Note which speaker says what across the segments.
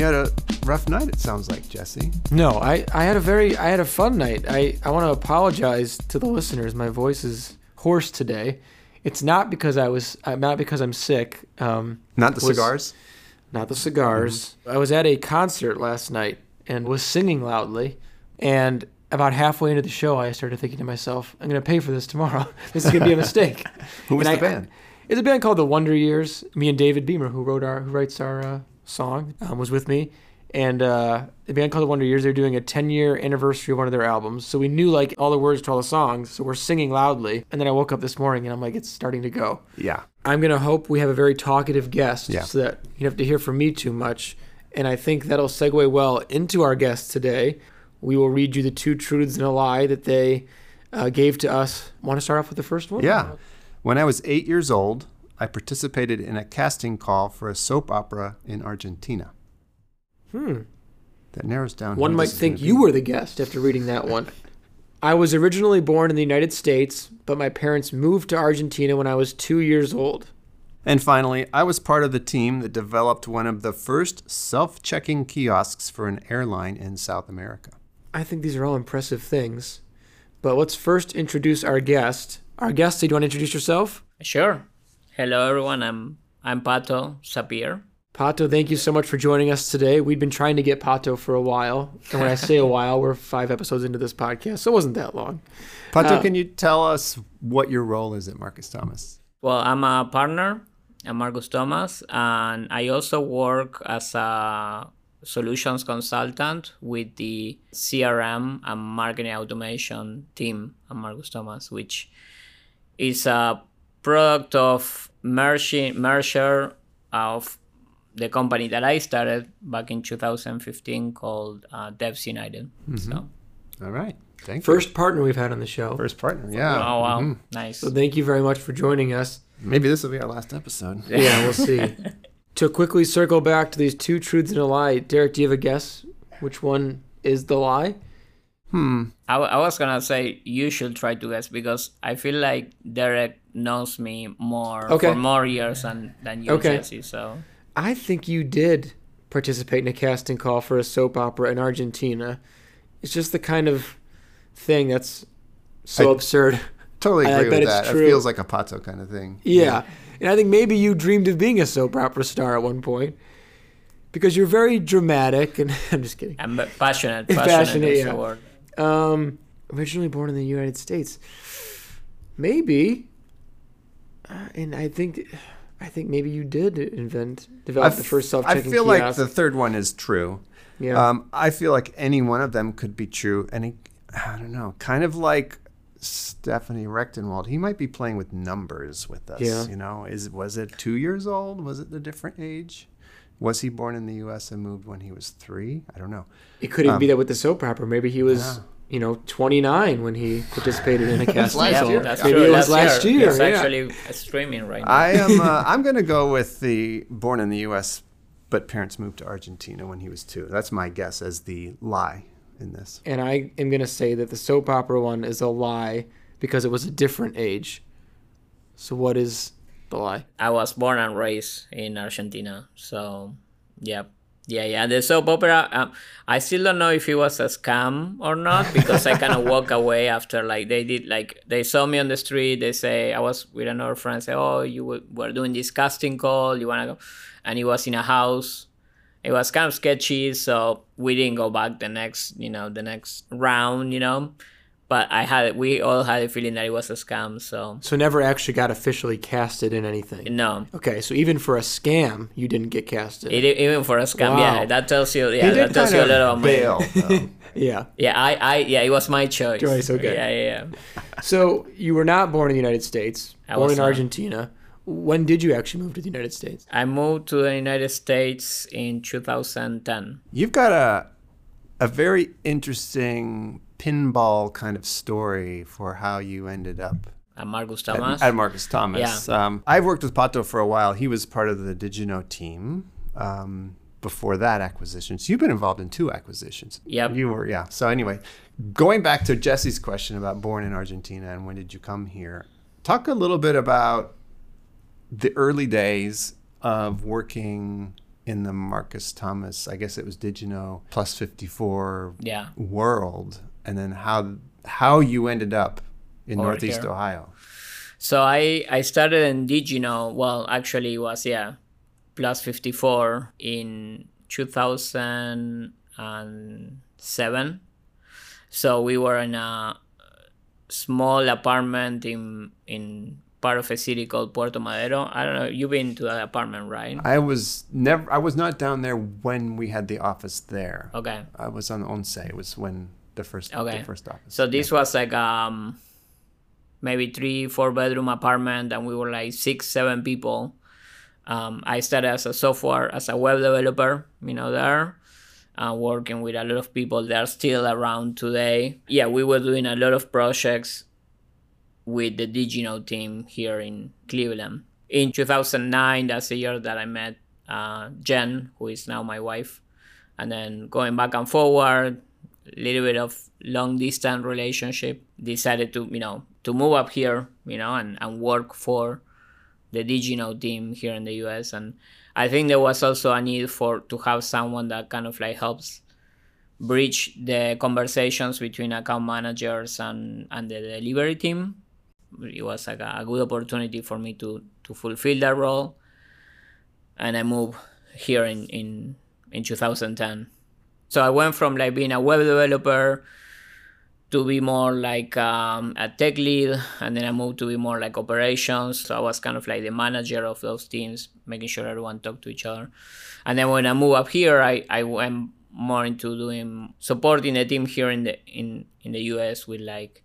Speaker 1: You had a rough night, it sounds like, Jesse.
Speaker 2: No, I, I had a very I had a fun night. I, I want to apologize to the listeners. My voice is hoarse today. It's not because I was uh, not because I'm sick. Um,
Speaker 1: Not the
Speaker 2: was-
Speaker 1: cigars.
Speaker 2: not the cigars. I was at a concert last night and was singing loudly. And about halfway into the show, I started thinking to myself, I'm going to pay for this tomorrow. this is going to be a mistake.
Speaker 1: Who was
Speaker 2: And
Speaker 1: the
Speaker 2: I-
Speaker 1: band?
Speaker 2: It's a band called The Wonder Years. Me and David Bemer, who wrote our, who writes our uh, song, um, was with me. And uh, the band called The Wonder Years, they're doing a 10 year anniversary of one of their albums. So we knew like all the words to all the songs. So we're singing loudly. And then I woke up this morning and I'm like, it's starting to go.
Speaker 1: Yeah.
Speaker 2: I'm going to hope we have a very talkative guest
Speaker 1: Yeah.
Speaker 2: so that you don't have to hear from me too much. And I think that'll segue well into our guest today. We will read you the two truths and a lie that they uh, gave to us. Want to start off with the first one?
Speaker 1: Yeah. When I was eight years old, I participated in a casting call for a soap opera in Argentina.
Speaker 2: Hmm.
Speaker 1: That narrows down.
Speaker 2: One might think you were the guest after reading that one. I was originally born in the United States, but my parents moved to Argentina when I was two years old.
Speaker 1: And finally, I was part of the team that developed one of the first self checking kiosks for an airline in South America.
Speaker 2: I think these are all impressive things. But let's first introduce our guest. Our guest, do you want to introduce yourself?
Speaker 3: Sure. Hello, everyone. I'm I'm Pato Sapir.
Speaker 2: Pato, thank you so much for joining us today. We've been trying to get Pato for a while. And when I say a while, we're five episodes into this podcast, so it wasn't that long.
Speaker 1: Pato,
Speaker 2: Uh,
Speaker 1: can you tell us what your role is at Marcus Thomas?
Speaker 3: Well, I'm a partner at Marcus Thomas, and I also work as a solutions consultant with the CRM and marketing automation team at Marcus Thomas, which is a product of merging merger of the company that I started back in 2015 called uh, Devs United. So,
Speaker 1: All right. Thank
Speaker 2: First partner we've had on the show.
Speaker 1: First partner. Yeah.
Speaker 3: oh wow,
Speaker 1: Mhm.
Speaker 3: nice.
Speaker 2: So thank you very much for joining us.
Speaker 1: Maybe this will be our last episode.
Speaker 2: Yeah, we'll see. to quickly circle back to these two truths and a lie, Derek, do you have a guess which one is the lie?
Speaker 1: Hmm.
Speaker 3: I, w- I was gonna say you should try to guess because I feel like Derek knows me more
Speaker 2: Okay.
Speaker 3: for more years than than you,
Speaker 2: Okay.
Speaker 3: Jesse. So
Speaker 2: I think you did participate in a casting call for a soap opera in Argentina. It's just the kind of thing that's so
Speaker 1: I-
Speaker 2: absurd.
Speaker 1: Totally
Speaker 2: I- I
Speaker 1: agree with that. It feels like a Pato kind of thing.
Speaker 2: Yeah. And I think maybe you dreamed of being a soap opera star at one point because you're very dramatic and I'm just kidding.
Speaker 3: I'm passionate.
Speaker 2: Passionate,
Speaker 3: Passionate, is
Speaker 2: yeah.
Speaker 3: the word.
Speaker 2: Um, originally born in the United States. Maybe. Uh, and I think I think maybe you did invent develop the first self-checking I
Speaker 1: feel like the third one is true.
Speaker 2: yeah.
Speaker 1: Um, I feel like any one of them could be true. Any, I don't know, kind of like Stephanie Rechtenwald. He might be playing with numbers with us.
Speaker 2: Yeah.
Speaker 1: You know, is was it two years old? Was it a different age? Was he born in the U.S. and moved when he was three? I don't know.
Speaker 2: It could even be
Speaker 1: Um,
Speaker 2: that with the soap opera. Maybe he was,
Speaker 1: yeah.
Speaker 2: you know, 29 when he participated in a cast.
Speaker 1: last year.
Speaker 3: that's
Speaker 2: Maybe
Speaker 3: true.
Speaker 2: it was
Speaker 3: Last
Speaker 2: last
Speaker 3: year.
Speaker 2: year.
Speaker 3: It's
Speaker 2: yeah.
Speaker 3: actually streaming right now.
Speaker 1: I am. Uh, I'm going to go with the born in the U.S. but parents moved to Argentina when he was two. That's my guess as the lie in this.
Speaker 2: and I am going to say that the soap opera one is a lie because it was a different age. So what is lie?
Speaker 3: I was born and raised in Argentina. So, yeah. Yeah, yeah. The soap opera, um, I still don't know if it was a scam or not because I kind of walk away after, like, they did, like, they saw me on the street. They say, I was with another friend, say, Oh, you were- were doing this casting call. You want to go? And it was in a house. It was kind of sketchy. So we didn't go back the next, you know, the next round, you know. But I had, we all had a feeling that it was a scam. So,
Speaker 2: So never actually got officially casted in anything.
Speaker 3: no.
Speaker 2: Okay, so even for a scam, you didn't get casted.
Speaker 3: It, even for a scam,
Speaker 2: Wow.
Speaker 3: yeah, that tells you, yeah, that tells you a
Speaker 1: of
Speaker 3: little about
Speaker 1: bail.
Speaker 3: my,
Speaker 1: though.
Speaker 2: yeah.
Speaker 3: yeah, I, I, yeah, it was my choice.
Speaker 2: Choice, okay.
Speaker 3: Yeah, yeah, yeah.
Speaker 2: So you were not born in the United States,
Speaker 3: I
Speaker 2: born
Speaker 3: was
Speaker 2: in
Speaker 3: not.
Speaker 2: Argentina. When did you actually move to the United States?
Speaker 3: I moved to the United States in 2010.
Speaker 1: You've got a a very interesting pinball kind of story for how you ended up
Speaker 3: And Marcus
Speaker 1: at-
Speaker 3: Thomas.
Speaker 1: At, Marcus Thomas. Um, I've worked with Pato for a while. He was part of the Digino team um, before that acquisition. So you've been involved in two acquisitions.
Speaker 3: Yep.
Speaker 1: You were, yeah. So anyway, going back to Jesse's question about born in Argentina and when did you come here, talk a little bit about the early days of working in the Marcus Thomas, I guess it was Digino plus 54
Speaker 3: Yeah.
Speaker 1: world, and then how how you ended up in
Speaker 3: Over
Speaker 1: Northeast
Speaker 3: here.
Speaker 1: Ohio.
Speaker 3: So I I started in Digino. Well, actually, it was yeah, plus fifty four in two thousand and seven. So we were in a small apartment in in part of a city called Puerto Madero. I don't know. You've been to that apartment, right?
Speaker 1: I was never I was not down there when we had the office there.
Speaker 3: Okay.
Speaker 1: I was on Once. It was when the first
Speaker 3: Okay.
Speaker 1: the first office.
Speaker 3: So this was like um maybe three, four bedroom apartment and we were like six, seven people. Um, I started as a software, as a web developer, you know, there, uh, working with a lot of people that are still around today. Yeah, we were doing a lot of projects with the Digino team here in Cleveland. In 2009, that's the year that I met uh, Jen, who is now my wife. And then going back and forward, little bit of long distance relationship, decided to, you know, to move up here, you know, and, and work for the Digino team here in the US. And I think there was also a need for to have someone that kind of like helps bridge the conversations between account managers and, and the delivery team. It was like a, a good opportunity for me to, to fulfill that role. And I moved here in, in, in 2010. So I went from like being a web developer to be more like um, a tech lead, and then I moved to be more like operations. So I was kind of like the manager of those teams, making sure everyone talked to each other. And then when I moved up here, I, I went more into doing supporting the team here in the in in the US with like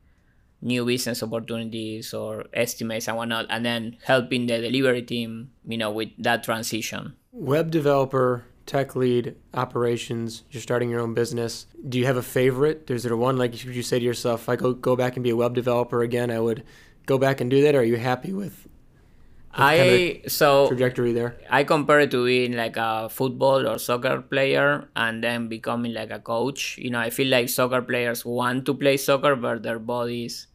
Speaker 3: new business opportunities or estimates and whatnot, and then helping the delivery team, you know, with that transition.
Speaker 2: Web developer, tech lead, operations, you're starting your own business. Do you have a favorite? Is there one like would you say to yourself, if I go go back and be a web developer again, I would go back and do that? Or are you happy with
Speaker 3: I so
Speaker 2: trajectory there?
Speaker 3: I compare it to being like a football or soccer player and then becoming like a coach. You know, I feel like soccer players want to play soccer, but their bodies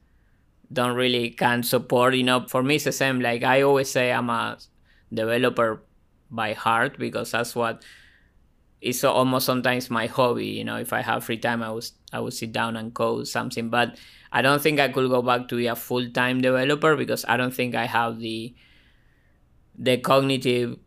Speaker 3: don't really can support. You know, for me, it's the same. Like I always say, I'm a developer by heart because that's what it's almost sometimes my hobby. You know, if I have free time, I was I would sit down and code something. But I don't think I could go back to be a full time developer because I don't think I have the the cognitive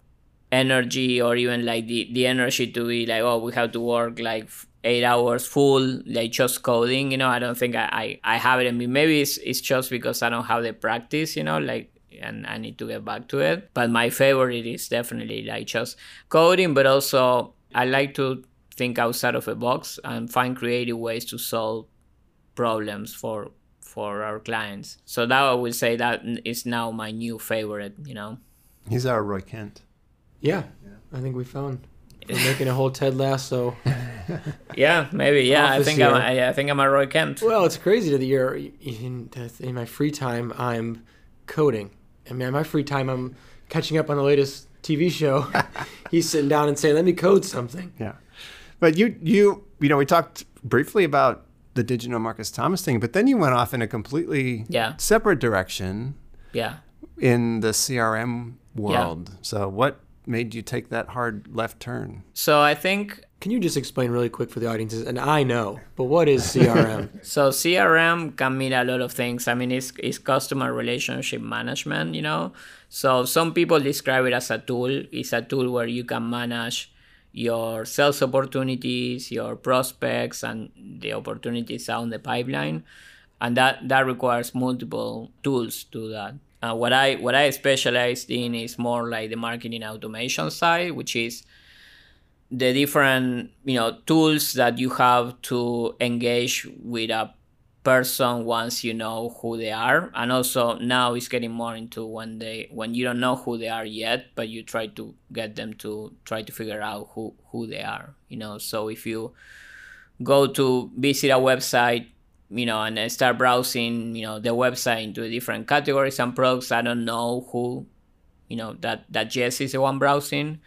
Speaker 3: energy or even like the, the energy to be like oh we have to work like eight hours full like just coding you know i don't think i i, I have it in me maybe it's, it's just because i don't have the practice you know like and i need to get back to it but my favorite is definitely like just coding but also i like to think outside of a box and find creative ways to solve problems for for our clients so that i would say that is now my new favorite you know
Speaker 1: He's our Roy Kent.
Speaker 2: Yeah, I think we found. We're making a whole Ted Lasso.
Speaker 3: Yeah, maybe. Yeah, I
Speaker 2: Office
Speaker 3: think I'm.
Speaker 2: here.
Speaker 3: I, I think I'm a Roy Kent.
Speaker 2: Well, it's crazy that you're in, in my free time. I'm coding. I mean, in my free time, I'm catching up on the latest TV show. He's sitting down and saying, "Let me code something."
Speaker 1: Yeah. But you you you know, we talked briefly about the Digino Marcus Thomas thing, but then you went off in a completely
Speaker 3: Yeah.
Speaker 1: separate direction
Speaker 3: Yeah.
Speaker 1: in the CRM world. yeah. So what made you take that hard left turn?
Speaker 3: So I think
Speaker 2: Can you just explain really quick for the audiences? And I know, but what is CRM?
Speaker 3: so. CRM can mean a lot of things. I mean, it's it's customer relationship management. You know, so some people describe it as a tool. It's a tool where you can manage your sales opportunities, your prospects, and the opportunities in the pipeline, and that that requires multiple tools to that. Uh, what I what I specialized in is more like the marketing automation side, which is the different you know tools that you have to engage with a person once you know who they are. And also now it's getting more into when they when you don't know who they are yet but you try to get them to try to figure out who who they are you know. So if you go to visit a website you know and start browsing you know the website into different categories and products i don't know who you know that that jess is the one browsing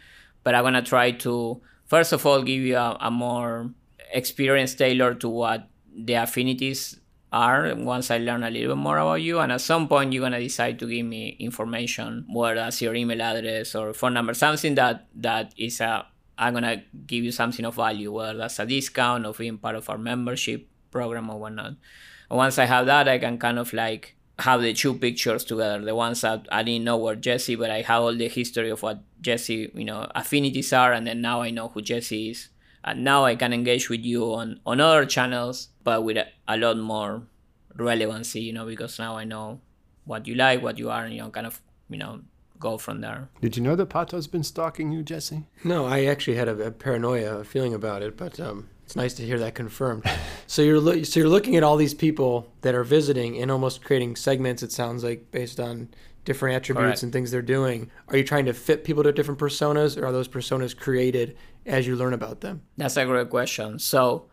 Speaker 3: but i'm gonna try to first of all give you a, a more experience tailored to what the affinities are once I learn a little bit more about you. And at some point, you're gonna decide to give me information, whether that's your email address or phone number, something that that is a I'm gonna give you something of value, whether that's a discount or being part of our membership program or whatnot. And once I have that, I can kind of like have the two pictures together. The ones that I didn't know were Jesse, but I have all the history of what Jesse, you know, affinities are, and then now I know who Jesse is. And now I can engage with you on on other channels, but with a, a lot more relevancy, you know, because now I know what you like, what you are, and you know, kind of, you know, go from there.
Speaker 1: Did you know that Pato's been stalking you, Jesse?
Speaker 2: No, I actually had a, a paranoia feeling about it, but um, it's nice to hear that confirmed. so you're lo- so you're looking at all these people that are visiting and almost creating segments. It sounds like based on different attributes
Speaker 3: Correct.
Speaker 2: and things they're doing. Are you trying to fit people to different personas, or are those personas created as you learn about them?
Speaker 3: That's a great question. So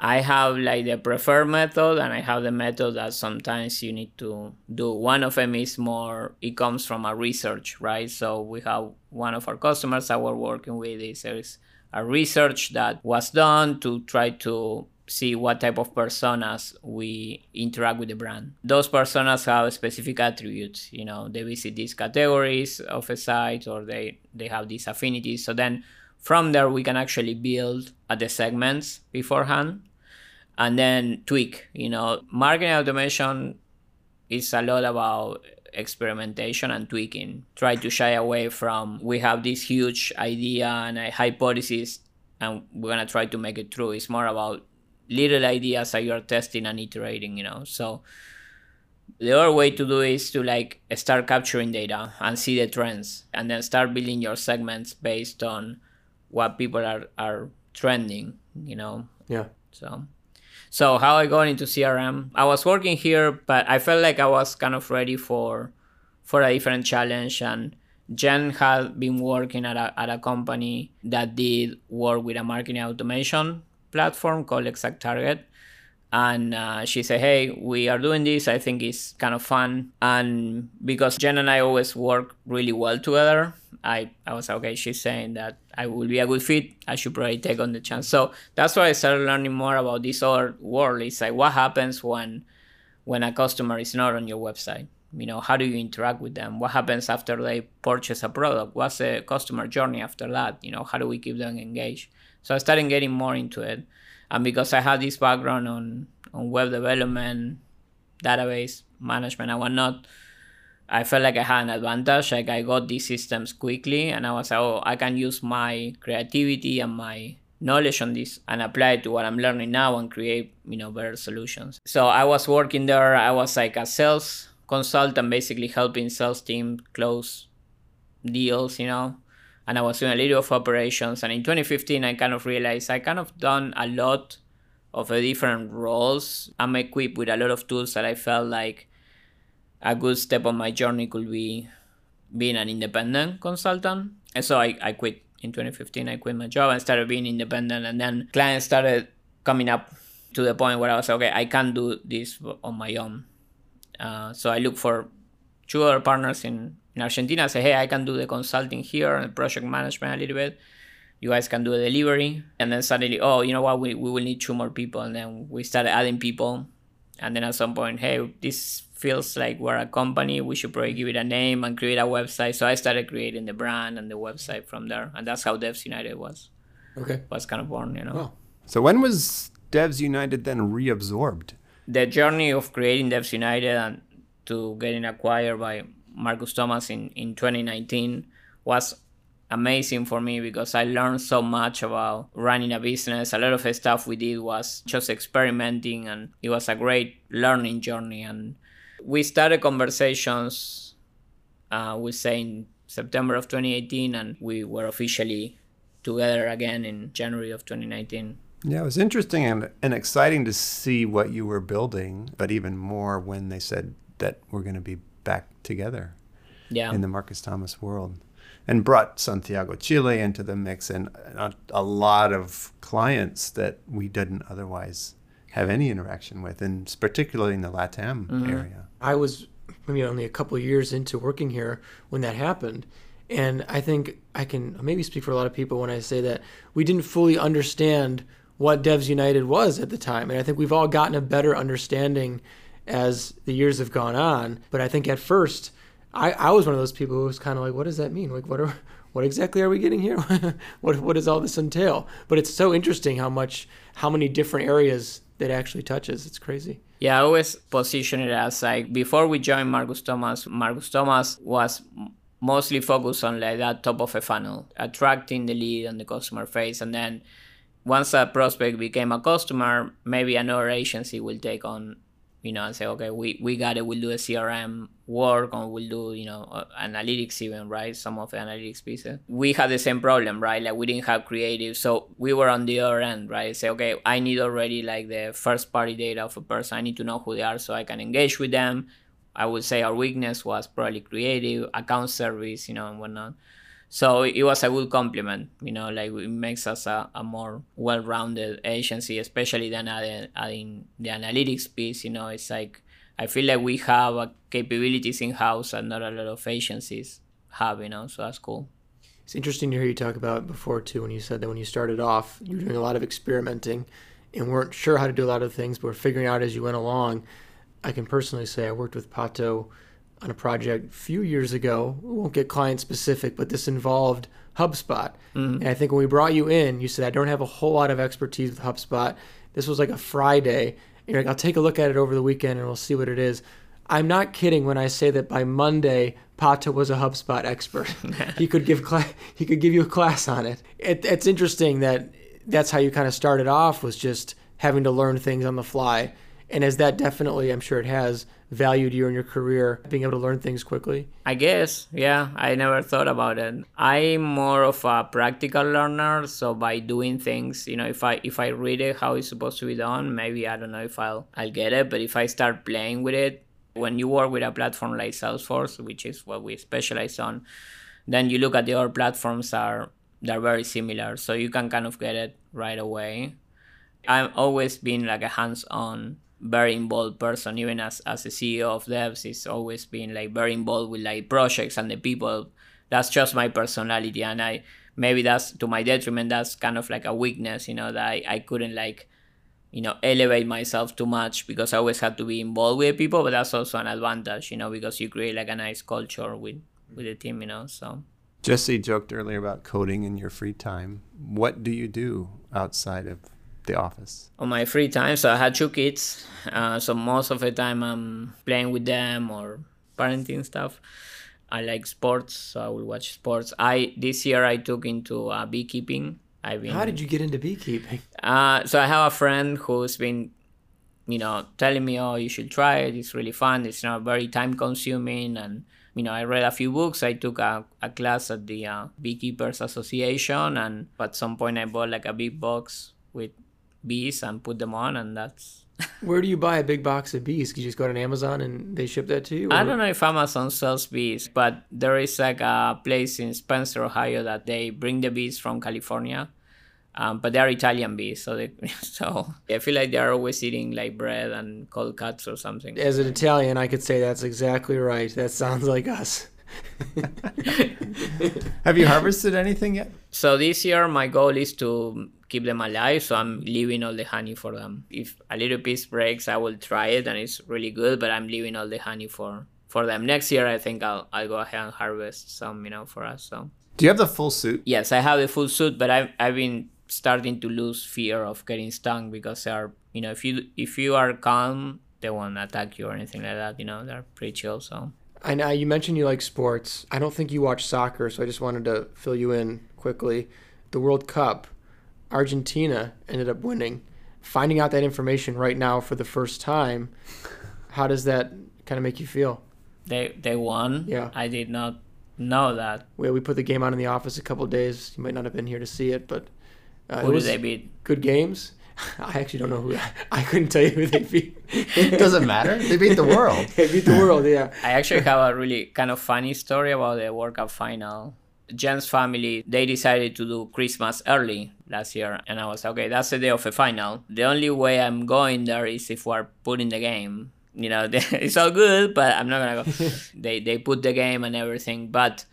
Speaker 3: I have like the preferred method and I have the method that sometimes you need to do. One of them is more it comes from a research, right? So we have one of our customers that we're working with is is a research that was done to try to see what type of personas we interact with the brand. Those personas have specific attributes, you know, they visit these categories of a site or they they have these affinities. So then from there we can actually build at the segments beforehand and then tweak you know marketing automation is a lot about experimentation and tweaking. Try to shy away from we have this huge idea and a hypothesis and we're gonna try to make it true. It's more about little ideas that you're testing and iterating you know? So the other way to do is to like start capturing data and see the trends and then start building your segments based on what people are are trending you know?
Speaker 2: Yeah.
Speaker 3: so so how I got into CRM, I was working here, but I felt like I was kind of ready for for a different challenge. And Jen had been working at a, at a company that did work with a marketing automation platform called ExactTarget. And uh, she said, Hey, we are doing this. I think it's kind of fun. And because Jen and I always work really well together, I, I was like, okay, she's saying that I will be a good fit. I should probably take on the chance. So that's why I started learning more about this other world. It's like what happens when when a customer is not on your website. You know, how do you interact with them? What happens after they purchase a product? What's the customer journey after that? You know, how do we keep them engaged? So I started getting more into it. And because I had this background on, on web development, database management and whatnot, I felt like I had an advantage. Like I got these systems quickly, and I was like, oh, I can use my creativity and my knowledge on this and apply it to what I'm learning now and create, you know, better solutions. So I was working there. I was like a sales consultant, basically helping sales team close deals, you know. And I was doing a little of operations. And in 2015, I kind of realized I kind of done a lot of different roles. I'm equipped with a lot of tools that I felt like a good step on my journey could be being an independent consultant. And so I, I quit in 2015. I quit my job and started being independent. And then clients started coming up to the point where I was okay, I can't do this on my own. Uh, so I look for two other partners in, in Argentina. I say, hey, I can do the consulting here and project management a little bit. You guys can do the delivery. And then suddenly, oh, you know what? We, we will need two more people. And then we started adding people. And then at some point, hey, this feels like we're a company. We should probably give it a name and create a website. So I started creating the brand and the website from there. And that's how Devs United was
Speaker 2: Okay.
Speaker 3: was kind of born, you know.
Speaker 2: Wow.
Speaker 1: So when was Devs United then reabsorbed?
Speaker 3: the journey of creating Devs United and to getting acquired by Marcus Thomas in, in 2019 was amazing for me because I learned so much about running a business. A lot of the stuff we did was just experimenting and it was a great learning journey. And we started conversations, uh, we say in September of 2018, and we were officially together again in January of 2019.
Speaker 1: Yeah, it was interesting and, and exciting to see what you were building, but even more when they said that we're going to be back together
Speaker 3: Yeah.
Speaker 1: in the Marcus Thomas world and brought Santiago Chile into the mix and a, a lot of clients that we didn't otherwise have any interaction with, and particularly in the LATAM mm-hmm. area.
Speaker 2: I was maybe only a couple of years into working here when that happened. And I think I can maybe speak for a lot of people when I say that we didn't fully understand what Devs United was at the time. And I think we've all gotten a better understanding as the years have gone on. But I think at first, I, I was one of those people who was kind of like, what does that mean? Like, what are what exactly are we getting here? what what does all this entail? But it's so interesting how much how many different areas that actually touches. It's crazy.
Speaker 3: Yeah, I always position it as like before we joined Marcus Thomas, Marcus Thomas was mostly focused on like that top of a funnel, attracting the lead on the customer face, and then once a prospect became a customer, maybe another agency will take on you know, and say, okay, we, we got it. We'll do a CRM work, or we'll do, you know, uh, analytics even, right? Some of the analytics pieces. We had the same problem, right? Like we didn't have creative, so we were on the other end, right? Say, okay, I need already like the first party data of a person. I need to know who they are so I can engage with them. I would say our weakness was probably creative, account service, you know, and whatnot so it was a good compliment you know like it makes us a, a more well-rounded agency especially then adding, adding the analytics piece you know. It's like i feel like we have capabilities in-house and not a lot of agencies have you know so that's cool.
Speaker 2: It's interesting to hear you talk about before too when you said that when you started off you were doing a lot of experimenting and weren't sure how to do a lot of things but were figuring out as you went along. I can personally say i worked with pato on a project a few years ago. We won't get client specific, but this involved HubSpot. Mm-hmm. And I think when we brought you in, you said, I don't have a whole lot of expertise with HubSpot. This was like a Friday. You're like, I'll take a look at it over the weekend and we'll see what it is. I'm not kidding when I say that by Monday, Pato was a HubSpot expert. he could give cl- he could give you a class on it. it. It's interesting that that's how you kind of started off was just having to learn things on the fly. And as that definitely, I'm sure it has valued you in your career, being able to learn things quickly?
Speaker 3: I guess, yeah. I never thought about it. I'm more of a practical learner, so by doing things, you know, if I if I read it how it's supposed to be done, maybe I don't know if I'll I'll get it. But if I start playing with it, when you work with a platform like Salesforce, which is what we specialize on, then you look at the other platforms are they're very similar, so you can kind of get it right away. I've always been like a hands-on very involved person even as as a ceo of devs it's always been like very involved with like projects and the people. That's just my personality and i maybe that's to my detriment that's kind of like a weakness you know that i, I couldn't like you know elevate myself too much because i always had to be involved with people but that's also an advantage you know because you create like a nice culture with with the team you know so.
Speaker 1: Jesse joked earlier about coding in your free time. What do you do outside of the office?
Speaker 3: On my free time, so I had two kids, uh, so most of the time I'm playing with them or parenting stuff. I like sports, so I will watch sports. I this year I took into uh, beekeeping.
Speaker 2: I've been, How did you get into beekeeping?
Speaker 3: Uh, so I have a friend who's been, you know, telling me, "Oh, you should try it. It's really fun. It's not very time consuming." And you know, I read a few books. I took a, a class at the uh, Beekeepers Association, and at some point I bought like a big box with bees and put them on, and that's.
Speaker 2: Where do you buy a big box of bees? Can you just go to Amazon and they ship that to you?
Speaker 3: Or? I don't know if Amazon sells bees, but there is like a place in Spencer, Ohio, that they bring the bees from California. Um, but they are Italian bees, so they, so I feel like they are always eating like bread and cold cuts or something.
Speaker 2: As an Italian, I could say that's exactly right. That sounds like us.
Speaker 1: Have you harvested anything yet?
Speaker 3: So this year, my goal is to keep them alive. So I'm leaving all the honey for them. If a little piece breaks, I will try it and it's really good. But I'm leaving all the honey for for them. Next year, I think I'll I'll go ahead and harvest some, you know, for us. So.
Speaker 1: Do you have the full suit?
Speaker 3: Yes, I have the full suit, but I've I've been starting to lose fear of getting stung because they are, you know, if you if you are calm, they won't attack you or anything like that. You know, they're pretty chill. So.
Speaker 2: I know you mentioned you like sports. I don't think you watch soccer, so I just wanted to fill you in quickly. The World Cup Argentina ended up winning. Finding out that information right now for the first time, how does that kind of make you feel?
Speaker 3: They they won.
Speaker 2: Yeah.
Speaker 3: I did not know that.
Speaker 2: We we put the game on in the office a couple days. You might not have been here to see it, but
Speaker 3: uh, who did they beat?
Speaker 2: Good games. I actually don't know who. I couldn't tell you who they beat.
Speaker 1: it doesn't matter. They beat the world.
Speaker 2: they beat the world. Yeah.
Speaker 3: I actually have a really kind of funny story about the World Cup final. Jen's family, they decided to do Christmas early last year. And I was, okay, that's the day of the final. The only way I'm going there is if we're putting the game. You know, it's all good, but I'm not going to go. they, they put the game and everything. But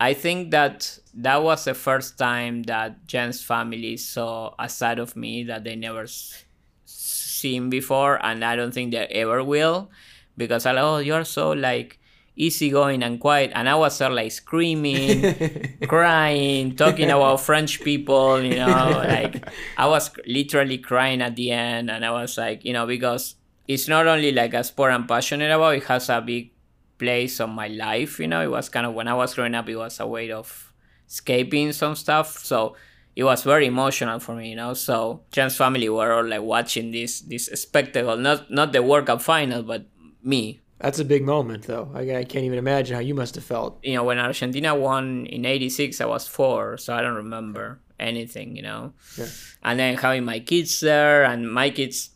Speaker 3: I think that that was the first time that Jen's family saw a side of me that they never s- seen before, and I don't think they ever will, because I like, oh, you're so like easygoing and quiet, and I was there like screaming, crying, talking about French people, you know, like I was literally crying at the end, and I was like, you know, because it's not only like a sport I'm passionate about, it has a big place on my life, you know. It was kind of when I was growing up, it was a way of escaping some stuff. So it was very emotional for me, you know. So Jen's family were all like watching this this spectacle, not not the World Cup final, but me.
Speaker 2: That's a big moment, though. I, I can't even imagine how you must have felt.
Speaker 3: You know, when Argentina won in '86, I was four, so I don't remember anything, you know.
Speaker 2: Yeah.
Speaker 3: And then having my kids there, and my kids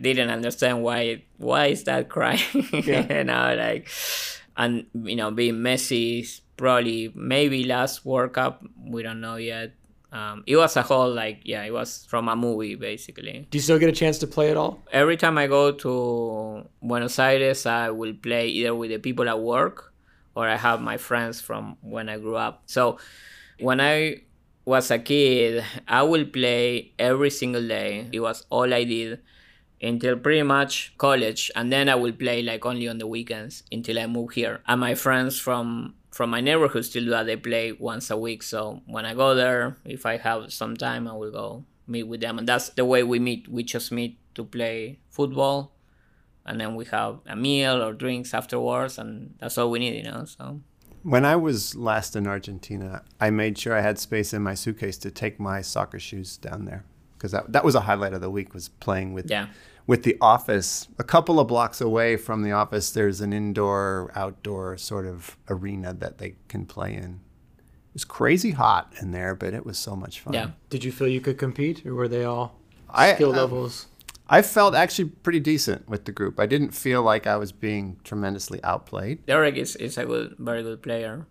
Speaker 3: didn't understand why why is that crying,
Speaker 2: Yeah.
Speaker 3: you know, like, and you know, being Messi is probably maybe last World Cup, we don't know yet. Um, it was a whole like yeah, it was from a movie basically.
Speaker 2: Do you still get a chance to play at all?
Speaker 3: Every time I go to Buenos Aires, I will play either with the people at work or I have my friends from when I grew up. So when I was a kid, I will play every single day. It was all I did until pretty much college and then I will play like only on the weekends until I move here. And my friends from from my neighborhood still do that. They play once a week. So when I go there, if I have some time, I will go meet with them. And that's the way we meet. We just meet to play football and then we have a meal or drinks afterwards and that's all we need, you know. So
Speaker 1: When I was last in Argentina, I made sure I had space in my suitcase to take my soccer shoes down there because that, that was a highlight of the week was playing with
Speaker 3: yeah.
Speaker 1: With the office. A couple of blocks away from the office, there's an indoor outdoor sort of arena that they can play in. It was crazy hot in there, but it was so much fun.
Speaker 3: Yeah.
Speaker 2: Did you feel you could compete, or were they all
Speaker 1: I
Speaker 2: skill
Speaker 1: uh,
Speaker 2: levels?
Speaker 1: I felt actually pretty decent with the group. I didn't feel like I was being tremendously outplayed.
Speaker 3: Derek is, is a good, very good player.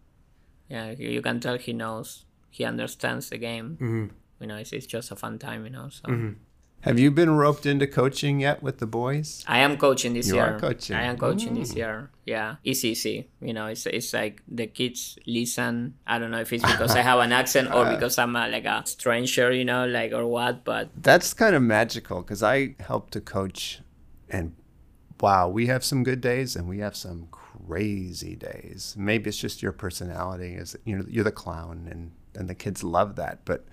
Speaker 3: Yeah, you you can tell he knows, he understands the game. Mm-hmm. You know, it's, it's just a fun time, you know. So
Speaker 1: Have you been roped into coaching yet with the boys?
Speaker 3: I am coaching this
Speaker 1: You
Speaker 3: year.
Speaker 1: are coaching.
Speaker 3: I am coaching this mm. year. Yeah, it's easy. You know, it's it's like the kids listen. I don't know if it's because I have an accent or uh. because I'm a, like a stranger, you know, like or what. But
Speaker 1: That's kind of magical because I help to coach, and wow, we have some good days and we have some crazy days. Maybe it's just your personality is you know you're the clown and and the kids love that, but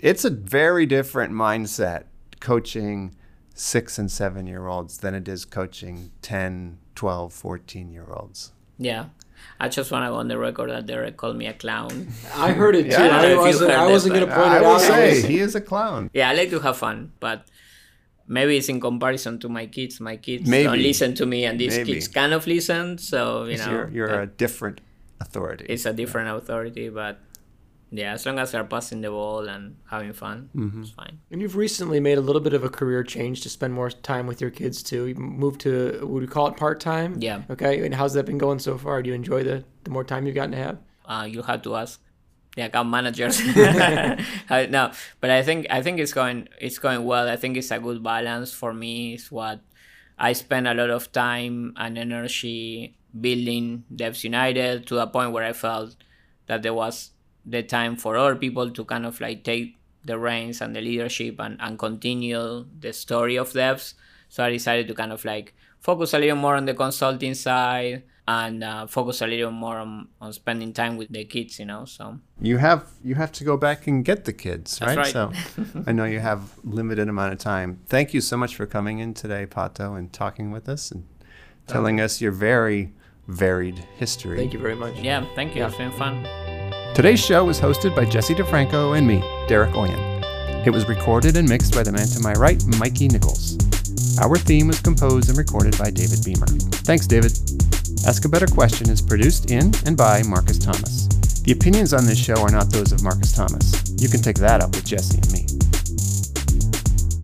Speaker 1: it's a very different mindset coaching six and seven year olds than it is coaching 10 12 14 year olds
Speaker 3: yeah, I just want to go on the record that Derek called me a clown.
Speaker 2: I heard it too.
Speaker 1: Yeah, I
Speaker 2: I wasn't. I wasn't gonna point
Speaker 1: i
Speaker 2: it
Speaker 1: will
Speaker 2: out. I
Speaker 1: say he is a clown
Speaker 3: Yeah, I like to have fun, but maybe it's in comparison to my kids. My kids
Speaker 1: Maybe.
Speaker 3: don't listen to me, and these
Speaker 1: Maybe.
Speaker 3: kids kind of listen. So you know,
Speaker 1: you're, you're a different authority
Speaker 3: it's a different authority. But yeah, as long as they're passing the ball and having fun,
Speaker 1: Mm-hmm.
Speaker 3: it's fine.
Speaker 2: And you've recently made a little bit of a career change to spend more time with your kids too. You moved to would you call it part time?
Speaker 3: Yeah.
Speaker 2: Okay. And how's that been going so far? Do you enjoy the the more time you've gotten to have?
Speaker 3: uh, you have to ask the account managers. No, but I think I think it's going it's going well. I think it's a good balance for me. It's what I spend a lot of time and energy building Devs United to a point where I felt that there was the time for other people to kind of like take the reins and the leadership and, and continue the story of devs. So I decided to kind of like focus a little more on the consulting side and uh, focus a little more on, on spending time with the kids, you know. So
Speaker 1: you have you have to go back and get the kids right,
Speaker 3: right.
Speaker 1: so i know you have limited amount of time thank you so much for coming in today pato and talking with us and telling us your very varied history
Speaker 2: Thank you very much.
Speaker 3: yeah, thank you.
Speaker 2: Yeah.
Speaker 3: It's been fun.
Speaker 1: Today's show was hosted by jesse difranco and me derek oyen. It was recorded and mixed by the man to my right mikey nichols. Our theme was composed and recorded by david bemer. Thanks david. Ask a better question is produced in and by marcus thomas. The opinions on this show are not those of marcus thomas. You can take that up with jesse and me